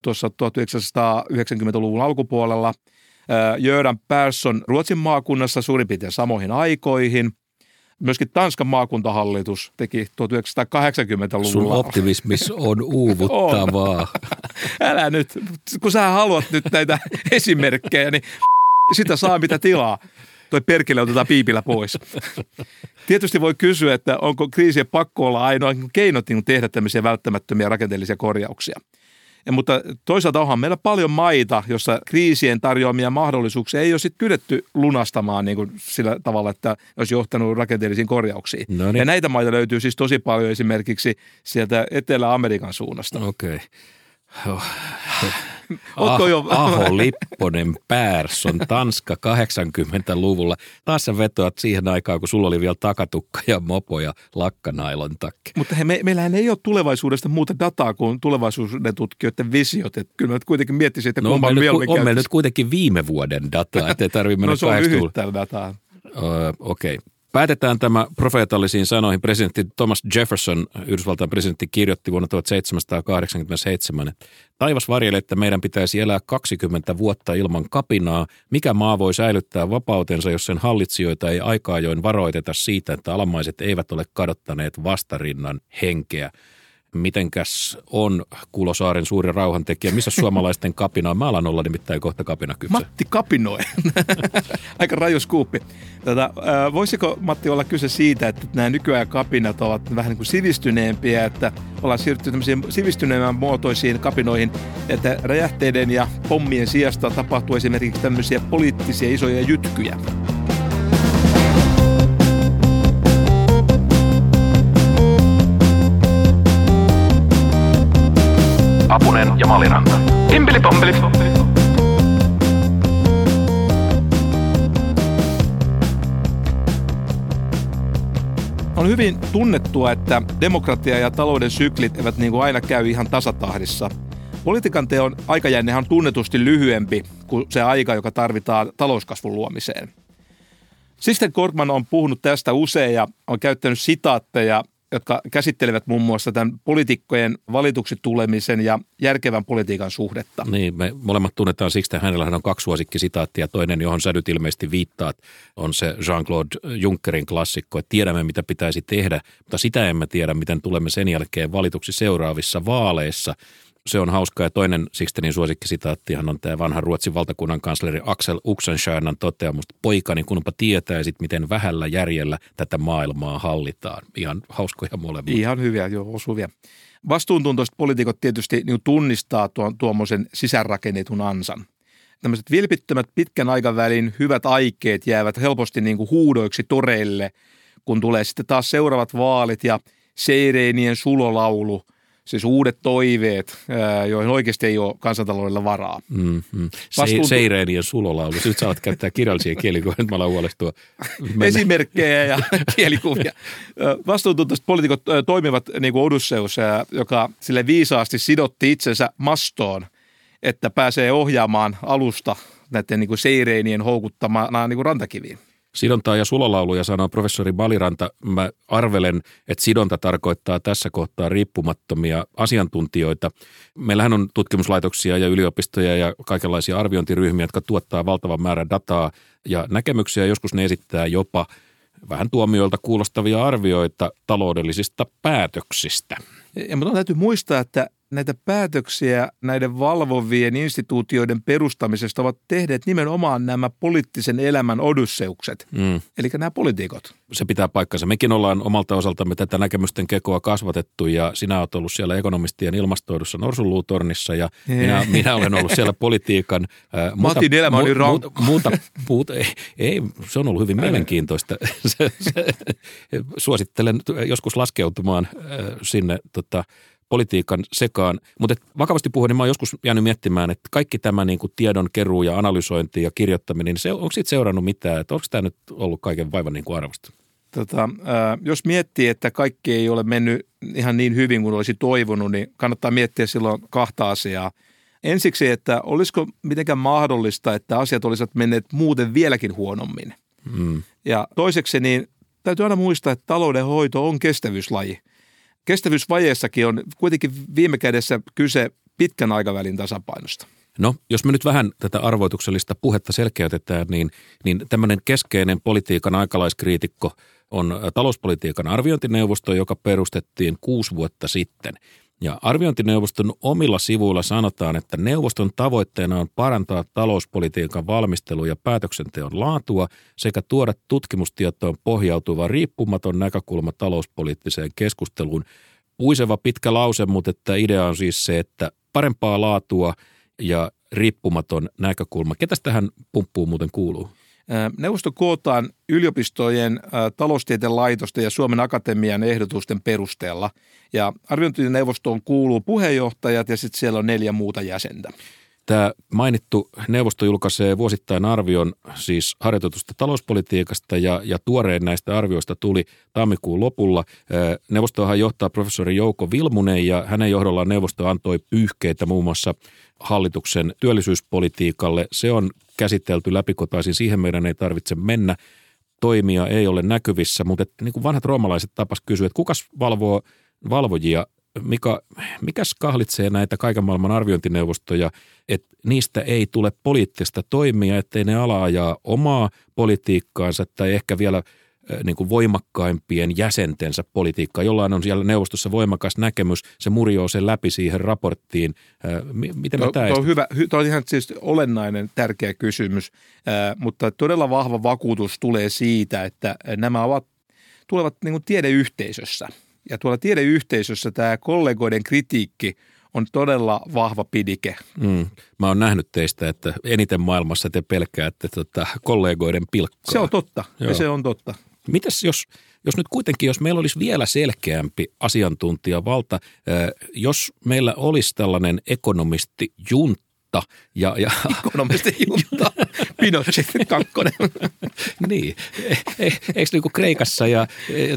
tuossa 1990-luvun alkupuolella, Jöran Persson Ruotsin maakunnassa suurin piirtein samoihin aikoihin – Myöskin Tanskan maakuntahallitus teki 1980-luvulla. Sun optimismis on uuvuttavaa. on. Älä nyt, kun sä haluat nyt näitä esimerkkejä, niin sitä saa mitä tilaa. Toi perkele otetaan piipillä pois. Tietysti voi kysyä, että onko kriisien pakko olla ainoa keinot niin tehdä tämmöisiä välttämättömiä rakenteellisia korjauksia. Ja, mutta toisaalta onhan meillä paljon maita, jossa kriisien tarjoamia mahdollisuuksia ei ole sitten kyetty lunastamaan niin kuin sillä tavalla, että olisi johtanut rakenteellisiin korjauksiin. No niin. Ja näitä maita löytyy siis tosi paljon esimerkiksi sieltä Etelä-Amerikan suunnasta. Okei. Okay. Oh. Ootko jo? Aho Lipponen Persson, Tanska 80-luvulla. Taas sä vetoat siihen aikaan, kun sulla oli vielä takatukka ja mopo ja lakkanailon takki. Mutta he, me, meillähän ei ole tulevaisuudesta muuta dataa kuin tulevaisuuden tutkijoiden visiot. Että kyllä mä kuitenkin miettisin, että no, on, meillä nyt, on meillä nyt kuitenkin viime vuoden dataa, ettei tarvitse mennä No se on dataa. Öö, Okei. Okay. Päätetään tämä profeetallisiin sanoihin. Presidentti Thomas Jefferson, Yhdysvaltain presidentti, kirjoitti vuonna 1787, että taivas varjelee, että meidän pitäisi elää 20 vuotta ilman kapinaa. Mikä maa voi säilyttää vapautensa, jos sen hallitsijoita ei aikaa join varoiteta siitä, että alamaiset eivät ole kadottaneet vastarinnan henkeä? Mitenkäs on Kulosaaren suuri rauhantekijä? Missä suomalaisten kapina on? Mä alan olla nimittäin kohta kapina kypsä. Matti kapinoi. Aika raju skuuppi. Tätä, äh, voisiko Matti olla kyse siitä, että nämä nykyään kapinat ovat vähän niin kuin sivistyneempiä, että ollaan siirrytty tämmöisiin sivistyneemmän muotoisiin kapinoihin, että räjähteiden ja pommien sijasta tapahtuu esimerkiksi tämmöisiä poliittisia isoja jytkyjä. Maliranta. Himpeli pompeli. On hyvin tunnettua, että demokratia ja talouden syklit eivät niin kuin aina käy ihan tasatahdissa. Politiikan teon aikajänne on tunnetusti lyhyempi kuin se aika, joka tarvitaan talouskasvun luomiseen. Sisten Korkman on puhunut tästä usein ja on käyttänyt sitaatteja jotka käsittelevät muun muassa tämän poliitikkojen valituksi tulemisen ja järkevän politiikan suhdetta. Niin, me molemmat tunnetaan siksi, että hänellä on kaksi suosikkisitaattia. Toinen, johon sä nyt ilmeisesti viittaat, on se Jean-Claude Junckerin klassikko, että tiedämme mitä pitäisi tehdä, mutta sitä emme tiedä, miten tulemme sen jälkeen valituksi seuraavissa vaaleissa – se on hauska. Ja toinen Sixtenin suosikkisitaattihan on tämä vanha Ruotsin valtakunnan kansleri Axel Uxenstiernan toteamus, poikani kunpa tietäisit, miten vähällä järjellä tätä maailmaa hallitaan. Ihan hauskoja molemmat. Ihan hyviä, joo, osuvia. Vastuuntuntoiset poliitikot tietysti niin tunnistaa tuon tuommoisen sisäänrakennetun ansan. Tämmöiset vilpittömät pitkän aikavälin hyvät aikeet jäävät helposti niin kuin huudoiksi toreille, kun tulee sitten taas seuraavat vaalit ja seireenien sulolaulu – siis uudet toiveet, joihin oikeasti ei ole kansantaloudella varaa. Mm-hmm. Vastuuntu- Seireeni ja sulolaulu. Nyt saavat käyttää kirjallisia kielikuvia, nyt mä alan huolestua. Mennä. Esimerkkejä ja kielikuvia. Vastuuntuntoiset poliitikot toimivat niin kuin Odysseus, joka sille viisaasti sidotti itsensä mastoon, että pääsee ohjaamaan alusta näiden niin kuin seireinien houkuttamana niin kuin rantakiviin. Sidontaa ja sulolauluja sanoo professori Baliranta. Mä arvelen, että sidonta tarkoittaa tässä kohtaa riippumattomia asiantuntijoita. Meillähän on tutkimuslaitoksia ja yliopistoja ja kaikenlaisia arviointiryhmiä, jotka tuottaa valtavan määrän dataa ja näkemyksiä. Joskus ne esittää jopa vähän tuomioilta kuulostavia arvioita taloudellisista päätöksistä. Ja mutta täytyy muistaa, että näitä päätöksiä näiden valvovien instituutioiden perustamisesta ovat tehneet nimenomaan nämä poliittisen elämän odysseukset, mm. eli nämä poliitikot. Se pitää paikkansa. Mekin ollaan omalta osaltamme tätä näkemysten kekoa kasvatettu ja sinä olet ollut siellä ekonomistien ilmastoidussa Norsunluutornissa ja minä, minä olen ollut siellä politiikan. Äh, muuta, Matin elämä oli mu, muuta, muuta, muuta, ei, ei, se on ollut hyvin mielenkiintoista. se, se, suosittelen joskus laskeutumaan äh, sinne tota, politiikan sekaan. Mutta vakavasti puhuen, niin mä oon joskus jäänyt miettimään, että kaikki tämä niin kuin tiedon keruu ja analysointi ja kirjoittaminen, niin se, onko siitä seurannut mitään? Että onko tämä nyt ollut kaiken vaivan niin kuin arvosta? Tota, jos miettii, että kaikki ei ole mennyt ihan niin hyvin kuin olisi toivonut, niin kannattaa miettiä silloin kahta asiaa. Ensiksi, että olisiko mitenkään mahdollista, että asiat olisivat menneet muuten vieläkin huonommin. Mm. Ja toiseksi, niin täytyy aina muistaa, että taloudenhoito on kestävyyslaji – kestävyysvajeessakin on kuitenkin viime kädessä kyse pitkän aikavälin tasapainosta. No, jos me nyt vähän tätä arvoituksellista puhetta selkeytetään, niin, niin tämmöinen keskeinen politiikan aikalaiskriitikko on talouspolitiikan arviointineuvosto, joka perustettiin kuusi vuotta sitten. Ja arviointineuvoston omilla sivuilla sanotaan, että neuvoston tavoitteena on parantaa talouspolitiikan valmistelu- ja päätöksenteon laatua sekä tuoda tutkimustietoon pohjautuva riippumaton näkökulma talouspoliittiseen keskusteluun. Puiseva pitkä lause, mutta että idea on siis se, että parempaa laatua ja riippumaton näkökulma. Ketä tähän pumppuun muuten kuuluu? Neuvosto kootaan yliopistojen, taloustieteen laitosten ja Suomen Akatemian ehdotusten perusteella. Ja arviointineuvostoon kuuluu puheenjohtajat ja sitten siellä on neljä muuta jäsentä. Tämä mainittu neuvosto julkaisee vuosittain arvion siis harjoitetusta talouspolitiikasta ja, ja tuoreen näistä arvioista tuli tammikuun lopulla. Neuvostohan johtaa professori Jouko Vilmunen ja hänen johdollaan neuvosto antoi pyyhkeitä muun muassa hallituksen työllisyyspolitiikalle. Se on käsitelty läpikotaisin, siihen meidän ei tarvitse mennä. Toimia ei ole näkyvissä, mutta että niin kuin vanhat roomalaiset tapas kysyä, että kukas valvoo valvojia Mika, mikäs kahlitsee näitä kaiken maailman arviointineuvostoja, että niistä ei tule poliittista toimia, ettei ne ala ajaa omaa politiikkaansa tai ehkä vielä niin kuin voimakkaimpien jäsentensä politiikkaa. Jollain on siellä neuvostossa voimakas näkemys, se murjoo sen läpi siihen raporttiin. Miten me tämä on hyvä, tuo on ihan siis olennainen, tärkeä kysymys, mutta todella vahva vakuutus tulee siitä, että nämä ovat, tulevat niin kuin tiedeyhteisössä. Ja tuolla tiedeyhteisössä tämä kollegoiden kritiikki on todella vahva pidike. Mm. Mä oon nähnyt teistä, että eniten maailmassa te pelkäätte tota kollegoiden pilkkaa. Se on totta, Joo. ja se on totta. Mitäs jos, jos nyt kuitenkin, jos meillä olisi vielä selkeämpi asiantuntijavalta, jos meillä olisi tällainen ekonomisti juntta, juntta. Ja, ja, Ekonomisten juntta. Pinochet kakkonen. niin. E, e, eikö niin kuin Kreikassa ja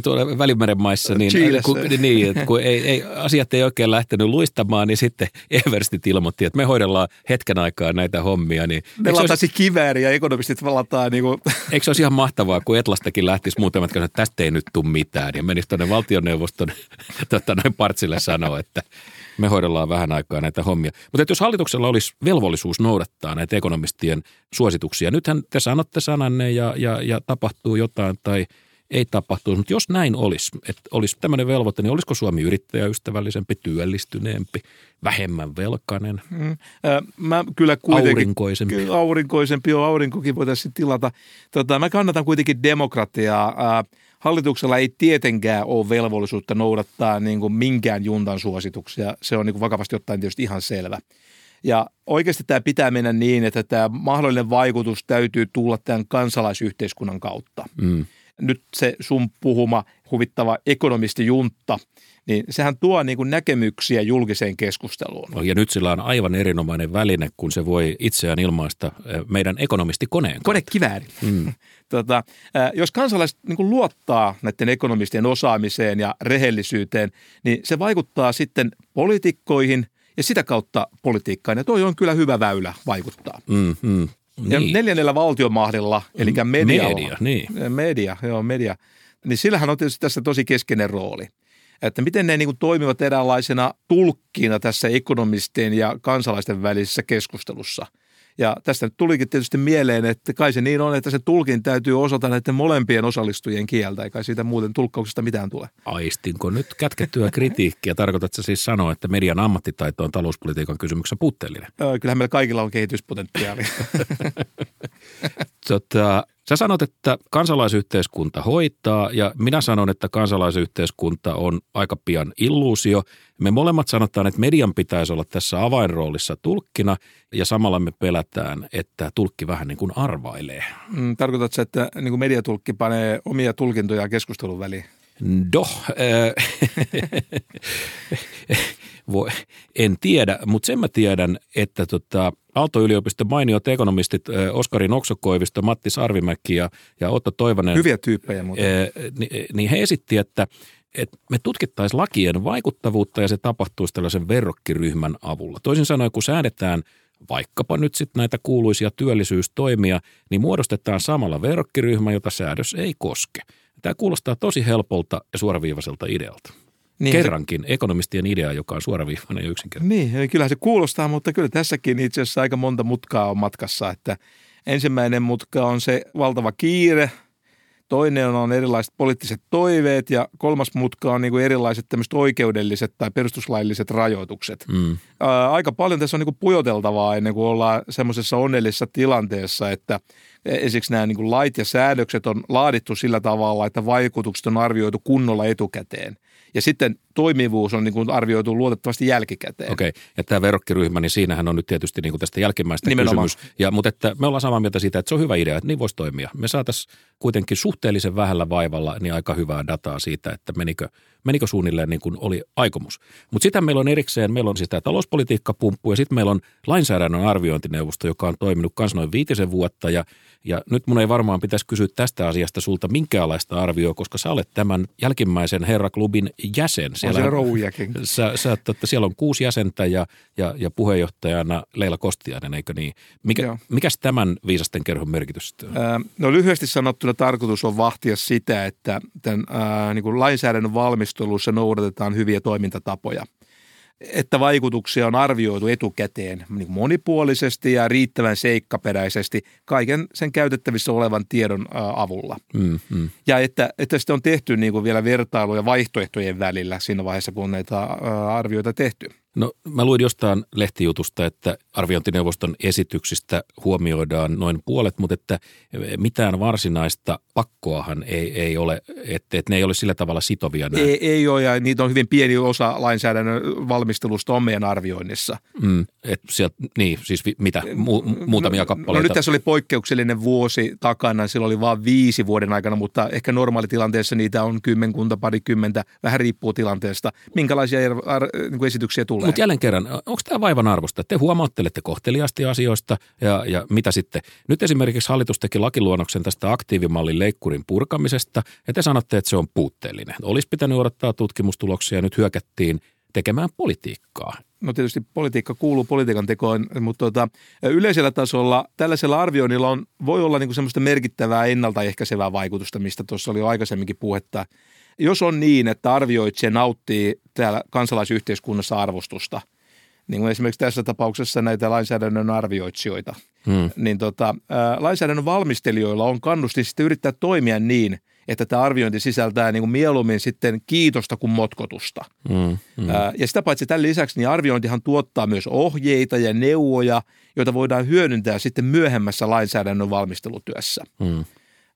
tuolla Välimeren maissa, niin, kun, niin että kun ei, ei, asiat ei oikein lähtenyt luistamaan, niin sitten Everstit ilmoitti, että me hoidellaan hetken aikaa näitä hommia. Niin, ne lataisi kivääri ja ekonomistit valataan. Niin kuin... Eikö se olisi ihan mahtavaa, kun Etlastakin lähtisi muutamat että tästä ei nyt tule mitään. Ja menisi tuonne valtioneuvoston tota, noin partsille sanoa, että me hoidellaan vähän aikaa näitä hommia. Mutta jos hallituksella olisi velvollisuus noudattaa näitä ekonomistien suosituksia, nythän te sanotte sananne ja, ja, ja tapahtuu jotain tai ei tapahtuu. Mutta jos näin olisi, että olisi tämmöinen velvoite, niin olisiko Suomi yrittäjäystävällisempi, työllistyneempi, vähemmän velkainen, mm. Äh, mä kyllä kuitenkin, aurinkoisempi? Kyllä aurinkoisempi, jo aurinkokin voitaisiin tilata. Tota, mä kannatan kuitenkin demokratiaa. Äh, Hallituksella ei tietenkään ole velvollisuutta noudattaa niin kuin minkään juntan suosituksia. Se on niin kuin vakavasti ottaen tietysti ihan selvä. Ja oikeasti tämä pitää mennä niin, että tämä mahdollinen vaikutus täytyy tulla tämän kansalaisyhteiskunnan kautta. Mm. Nyt se sun puhuma huvittava ekonomisti Juntta – niin sehän tuo niin kuin näkemyksiä julkiseen keskusteluun. No, ja nyt sillä on aivan erinomainen väline, kun se voi itseään ilmaista eh, meidän ekonomistikoneen Konekivääri. Mm. tota, jos kansalaiset niin kuin luottaa näiden ekonomistien osaamiseen ja rehellisyyteen, niin se vaikuttaa sitten poliitikkoihin ja sitä kautta politiikkaan. Ja toi on kyllä hyvä väylä vaikuttaa. Mm, mm. Ja niin. neljännellä valtiomahdilla, eli medialla. Media, niin. Media, joo, media. Niin sillähän on tietysti tässä tosi keskeinen rooli että miten ne niin kuin toimivat eräänlaisena tulkkina tässä ekonomistien ja kansalaisten välisessä keskustelussa. Ja tästä nyt tulikin tietysti mieleen, että kai se niin on, että se tulkin täytyy osata näiden molempien osallistujien kieltä, eikä siitä muuten tulkkauksesta mitään tule. Aistinko nyt kätkettyä kritiikkiä? Tarkoitatko siis sanoa, että median ammattitaito on talouspolitiikan kysymyksessä puutteellinen? Kyllähän meillä kaikilla on kehityspotentiaali. tota, Sä sanot, että kansalaisyhteiskunta hoitaa ja minä sanon, että kansalaisyhteiskunta on aika pian illuusio. Me molemmat sanotaan, että median pitäisi olla tässä avainroolissa tulkkina ja samalla me pelätään, että tulkki vähän niin kuin arvailee. Mm, tarkoitatko, että niin kuin mediatulkki panee omia tulkintoja keskustelun väliin? Doh. Äh, voi, en tiedä, mutta sen mä tiedän, että tota, Aalto-yliopiston mainiot ekonomistit Oskari Noksokoivisto, Matti Sarvimäki ja, ja Otto Toivonen. Hyviä tyyppejä muuten. Niin, niin he esitti, että, että me tutkittaisiin lakien vaikuttavuutta ja se tapahtuisi tällaisen verrokkiryhmän avulla. Toisin sanoen, kun säädetään vaikkapa nyt sitten näitä kuuluisia työllisyystoimia, niin muodostetaan samalla verrokkiryhmä, jota säädös ei koske. Tämä kuulostaa tosi helpolta ja suoraviivaiselta idealta. Niin, Kerrankin se, ekonomistien idea, joka on suoraviivainen ja yksinkertainen. Niin, kyllä se kuulostaa, mutta kyllä tässäkin itse asiassa aika monta mutkaa on matkassa. Että ensimmäinen mutka on se valtava kiire, toinen on erilaiset poliittiset toiveet ja kolmas mutka on niin kuin erilaiset tämmöiset oikeudelliset tai perustuslailliset rajoitukset. Mm. Ää, aika paljon tässä on niin kuin pujoteltavaa ennen kuin ollaan semmoisessa onnellisessa tilanteessa, että esimerkiksi nämä niin kuin lait ja säädökset on laadittu sillä tavalla, että vaikutukset on arvioitu kunnolla etukäteen. Ja sitten toimivuus on niin kuin arvioitu luotettavasti jälkikäteen. Okei, okay. ja tämä verrokkiryhmä, niin siinähän on nyt tietysti niin kuin tästä jälkimmäistä Nimenomaan. kysymys. Ja, mutta että me ollaan samaa mieltä siitä, että se on hyvä idea, että niin voisi toimia. Me saataisiin kuitenkin suhteellisen vähällä vaivalla niin aika hyvää dataa siitä, että menikö, menikö suunnilleen niin kuin oli aikomus. Mutta sitten meillä on erikseen, meillä on siis tämä talouspolitiikkapumppu ja sitten meillä on lainsäädännön arviointineuvosto, joka on toiminut myös noin viitisen vuotta ja ja nyt mun ei varmaan pitäisi kysyä tästä asiasta sulta minkäänlaista arvioa, koska sä olet tämän jälkimmäisen herraklubin jäsen. Siellä, on sä, sä, että siellä on kuusi jäsentä ja, ja, ja puheenjohtajana Leila Kostiainen, eikö niin? Mikä, mikäs tämän viisasten kerhon merkitys on? no lyhyesti sanottuna tarkoitus on vahtia sitä, että tämän ää, niin kuin lainsäädännön valmistelussa noudatetaan hyviä toimintatapoja – että vaikutuksia on arvioitu etukäteen niin monipuolisesti ja riittävän seikkaperäisesti kaiken sen käytettävissä olevan tiedon avulla. Mm, mm. Ja että, että sitten on tehty niin kuin vielä vertailuja vaihtoehtojen välillä siinä vaiheessa, kun näitä arvioita tehty. No mä luin jostain lehtijutusta, että arviointineuvoston esityksistä huomioidaan noin puolet, mutta että mitään varsinaista pakkoahan ei, ei ole, että, että ne ei ole sillä tavalla sitovia. Nämä. Ei, ei ole ja niitä on hyvin pieni osa lainsäädännön valmistelusta on meidän arvioinnissa. Mm, et sieltä, niin, siis mitä, mu, muutamia no, kappaleita? No nyt tässä oli poikkeuksellinen vuosi takana, silloin oli vain viisi vuoden aikana, mutta ehkä normaalitilanteessa niitä on kymmenkunta, parikymmentä, vähän riippuu tilanteesta. Minkälaisia ar, ar, niin esityksiä tulee? Mutta mut jälleen kerran, onko tämä vaivan arvosta? Te huomauttelette kohteliaasti asioista ja, ja mitä sitten? Nyt esimerkiksi hallitus teki lakiluonnoksen tästä aktiivimallin leikkurin purkamisesta ja te sanotte, että se on puutteellinen. Olisi pitänyt odottaa tutkimustuloksia ja nyt hyökättiin tekemään politiikkaa. No tietysti politiikka kuuluu politiikan tekoon, mutta tuota, yleisellä tasolla tällaisella arvioinnilla on, voi olla niin kuin semmoista merkittävää ennaltaehkäisevää vaikutusta, mistä tuossa oli jo aikaisemminkin puhetta. Jos on niin, että arvioitsija nauttii täällä kansalaisyhteiskunnassa arvostusta, niin kuin esimerkiksi tässä tapauksessa näitä lainsäädännön arvioitsijoita, hmm. niin tota, lainsäädännön valmistelijoilla on kannusti sitten yrittää toimia niin – että tämä arviointi sisältää niin kuin mieluummin sitten kiitosta kuin motkotusta. Mm, mm. Ja sitä paitsi tämän lisäksi niin arviointihan tuottaa myös ohjeita ja neuvoja, joita voidaan hyödyntää sitten myöhemmässä lainsäädännön valmistelutyössä. Mm.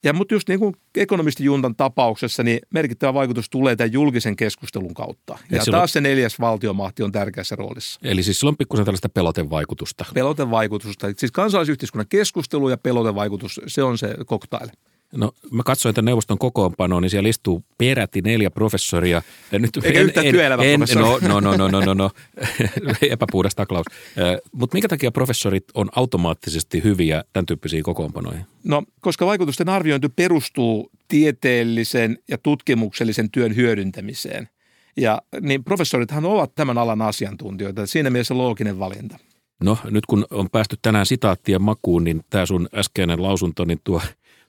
Ja mutta just niin kuin ekonomistijuntan tapauksessa, niin merkittävä vaikutus tulee tämän julkisen keskustelun kautta. Ja, ja taas se neljäs valtiomahti on tärkeässä roolissa. Eli siis sillä on pikkusen tällaista pelotevaikutusta. Pelotevaikutusta. Siis kansalaisyhteiskunnan keskustelu ja pelotevaikutus, se on se koktaile. No mä katsoin tämän neuvoston kokoonpanoa, niin siellä istuu peräti neljä professoria. Ja nyt Eikä en, yhtään en, en, no, no, no, no, no, no, no. epäpuhdas taklaus. Mutta minkä takia professorit on automaattisesti hyviä tämän tyyppisiin kokoonpanoihin? No, koska vaikutusten arviointi perustuu tieteellisen ja tutkimuksellisen työn hyödyntämiseen. Ja niin professorithan ovat tämän alan asiantuntijoita. Siinä mielessä looginen valinta. No nyt kun on päästy tänään sitaattien makuun, niin tämä sun äskeinen lausunto, niin tuo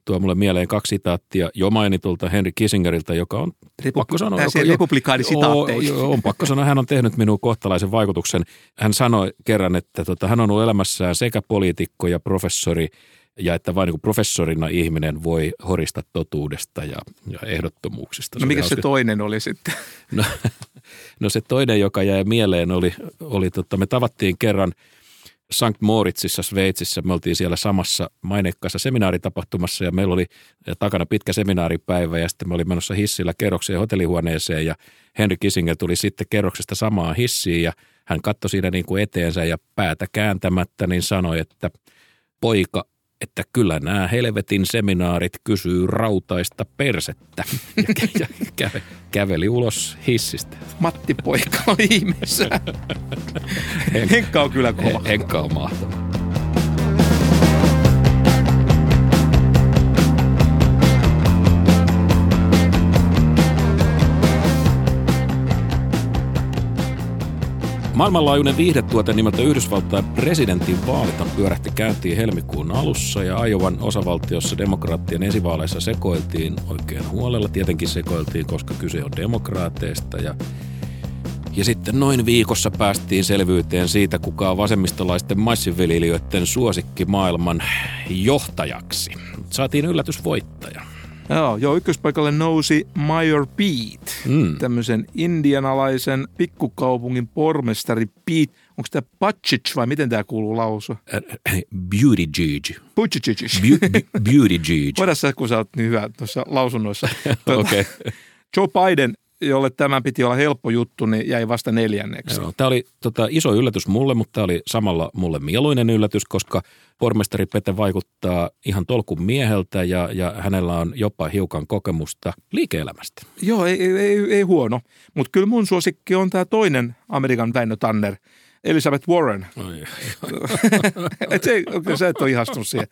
tuo mulle mieleen kaksi sitaattia jo mainitulta Henry Kissingeriltä, joka on Repu- pakko sanoa... Joka, republikaani on, on pakko sanoa, hän on tehnyt minuun kohtalaisen vaikutuksen. Hän sanoi kerran, että tota, hän on ollut elämässään sekä poliitikko ja professori, ja että vain niin professorina ihminen voi horista totuudesta ja, ja ehdottomuuksista. No mikä se, se toinen oli sitten? No, no se toinen, joka jäi mieleen, oli, oli tota, me tavattiin kerran – St. Moritzissa Sveitsissä. Me oltiin siellä samassa mainekkaassa seminaaritapahtumassa ja meillä oli takana pitkä seminaaripäivä ja sitten me olin menossa hissillä kerrokseen hotellihuoneeseen ja Henry Kissinger tuli sitten kerroksesta samaan hissiin ja hän katsoi siinä niin kuin eteensä ja päätä kääntämättä niin sanoi, että poika, että kyllä nämä helvetin seminaarit kysyy rautaista persettä. Ja, ja käve, käveli ulos hissistä. Matti Poika on ihmeessä. Henkka on kyllä kova. Henkka on mahtava. Maailmanlaajuinen viihdetuote nimeltä Yhdysvaltain presidentin vaalit pyörähti käyntiin helmikuun alussa ja Ajovan osavaltiossa demokraattien esivaaleissa sekoiltiin oikein huolella. Tietenkin sekoiltiin, koska kyse on demokraateista ja ja sitten noin viikossa päästiin selvyyteen siitä, kuka on vasemmistolaisten maissinviljelijöiden suosikki maailman johtajaksi. Saatiin yllätysvoittaja. Joo, joo ykköspaikalle nousi Mayor Pete, mm. tämmöisen indianalaisen pikkukaupungin pormestari Pete. Onko tämä Buttigieg vai miten tämä kuuluu lausua? Beauty Gigi. Buttigieg. Beauty Gigi. Voidaan sä, kun sä oot niin hyvä tuossa lausunnoissa. Okei. okay. Joe Biden jolle tämä piti olla helppo juttu, niin jäi vasta neljänneksi. Joo, tämä oli tota, iso yllätys mulle, mutta tämä oli samalla mulle mieluinen yllätys, koska pormestari Pete vaikuttaa ihan tolkun mieheltä ja, ja hänellä on jopa hiukan kokemusta liike-elämästä. Joo, ei, ei, ei, ei huono. Mutta kyllä mun suosikki on tämä toinen Amerikan Väinö Tanner – Elizabeth Warren. et se, okay, sä et ole ihastunut siihen.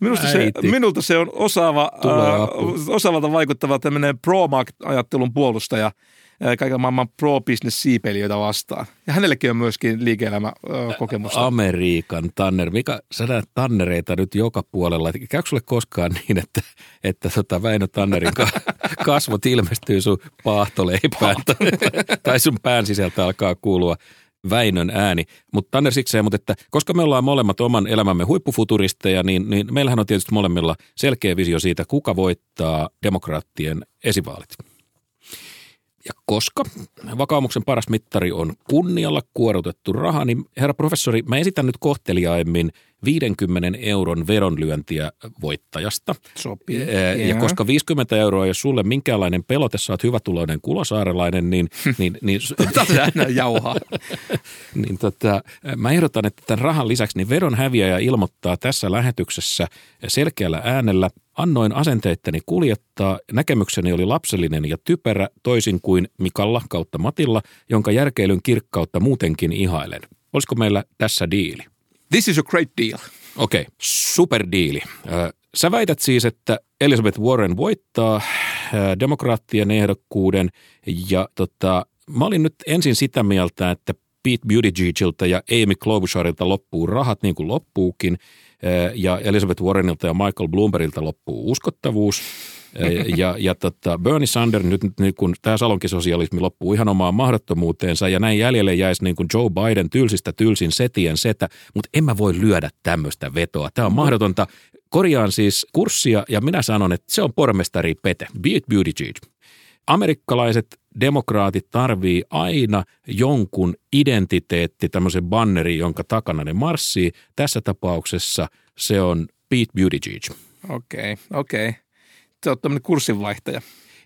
Minusta se, minulta se on osaava, äh, osaavalta vaikuttava tämmöinen pro-ajattelun puolustaja kaiken maailman pro-business-siipelijöitä vastaan. Ja hänellekin on myöskin liike-elämä kokemusta. Amerikan Tanner. Mika, sä näet Tannereita nyt joka puolella. Käykö sulle koskaan niin, että, että tota Väinö Tannerin kasvot ilmestyy sun paahtoleipään tai, tai sun pään sisältä alkaa kuulua Väinön ääni. Mutta Tanner sikseen, mutta että koska me ollaan molemmat oman elämämme huippufuturisteja, niin, niin meillähän on tietysti molemmilla selkeä visio siitä, kuka voittaa demokraattien esivaalit. Ja koska vakaumuksen paras mittari on kunnialla kuorutettu raha, niin herra professori, mä esitän nyt kohteliaimmin 50 euron veronlyöntiä voittajasta. Sopii. Ja koska 50 euroa ei ole sulle minkäänlainen pelote, sä oot hyvätuloinen kulosaarelainen, niin... niin, niin jauhaa. niin tota, mä ehdotan, että tämän rahan lisäksi niin veron häviäjä ilmoittaa tässä lähetyksessä selkeällä äänellä Annoin asenteitteni kuljettaa, näkemykseni oli lapsellinen ja typerä, toisin kuin Mikalla kautta Matilla, jonka järkeilyn kirkkautta muutenkin ihailen. Olisiko meillä tässä diili? This is a great deal. Okei, okay, superdiili. Sä väität siis, että Elizabeth Warren voittaa demokraattien ehdokkuuden ja tota, mä olin nyt ensin sitä mieltä, että Pete Buttigiegilta ja Amy Klobucharilta loppuu rahat niin kuin loppuukin ja Elizabeth Warrenilta ja Michael Bloombergilta loppuu uskottavuus. Ja, ja tota Bernie Sanders, nyt, nyt kun tämä salonkisosialismi loppuu ihan omaan mahdottomuuteensa ja näin jäljelle jäisi niin kuin Joe Biden tylsistä tylsin setien setä, mutta en mä voi lyödä tämmöistä vetoa. Tämä on mahdotonta. Korjaan siis kurssia ja minä sanon, että se on pormestari Pete, Beat Buttigieg. Amerikkalaiset demokraatit tarvii aina jonkun identiteetti, tämmöisen banneri, jonka takana ne marssii. Tässä tapauksessa se on Pete Buttigieg. Okei, okay, okei. Okay. Se on tämmöinen kurssinvaihtaja.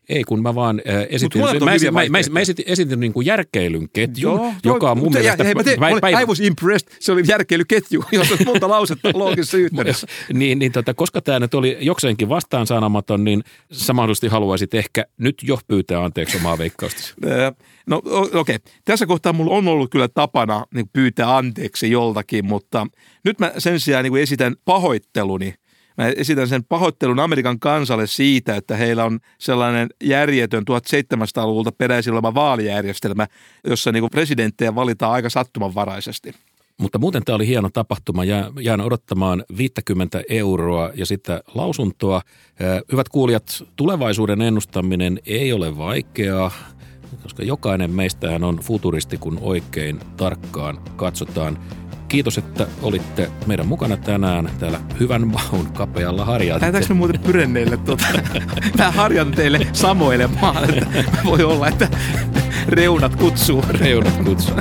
Ei, kun mä vaan äh, esitin, mä, mä, mä, mä, esitin, esitin niin kuin järkeilyn ketjun, Joo, joka on mun mielestä... Hei, mä te, päivä, päivä, I was impressed, se oli järkeilyketju, jos on monta lausetta loogisessa yhteydessä. niin, niin tota, koska tämä nyt oli jokseenkin vastaansaanamaton, niin sä mahdollisesti haluaisit ehkä nyt jo pyytää anteeksi omaa veikkausta. no okei, okay. tässä kohtaa mulla on ollut kyllä tapana niin pyytää anteeksi joltakin, mutta nyt mä sen sijaan niin esitän pahoitteluni Mä esitän sen pahoittelun Amerikan kansalle siitä, että heillä on sellainen järjetön 1700-luvulta peräisin oleva vaalijärjestelmä, jossa niin presidenttejä valitaan aika sattumanvaraisesti. Mutta muuten tämä oli hieno tapahtuma. Jään odottamaan 50 euroa ja sitten lausuntoa. Hyvät kuulijat, tulevaisuuden ennustaminen ei ole vaikeaa, koska jokainen meistähän on futuristi, kun oikein tarkkaan katsotaan. Kiitos, että olitte meidän mukana tänään täällä hyvän maun kapealla harjalla. Lähdetäänkö me muuten pyrenneille tuota? Mä harjan teille samoilemaan, että voi olla, että reunat kutsuu. Reunat kutsuu.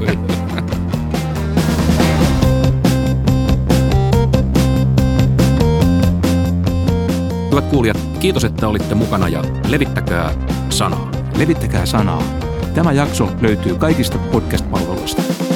Hyvät kuulijat, kiitos, että olitte mukana ja levittäkää sanaa. Levittäkää sanaa. Tämä jakso löytyy kaikista podcast-palveluista.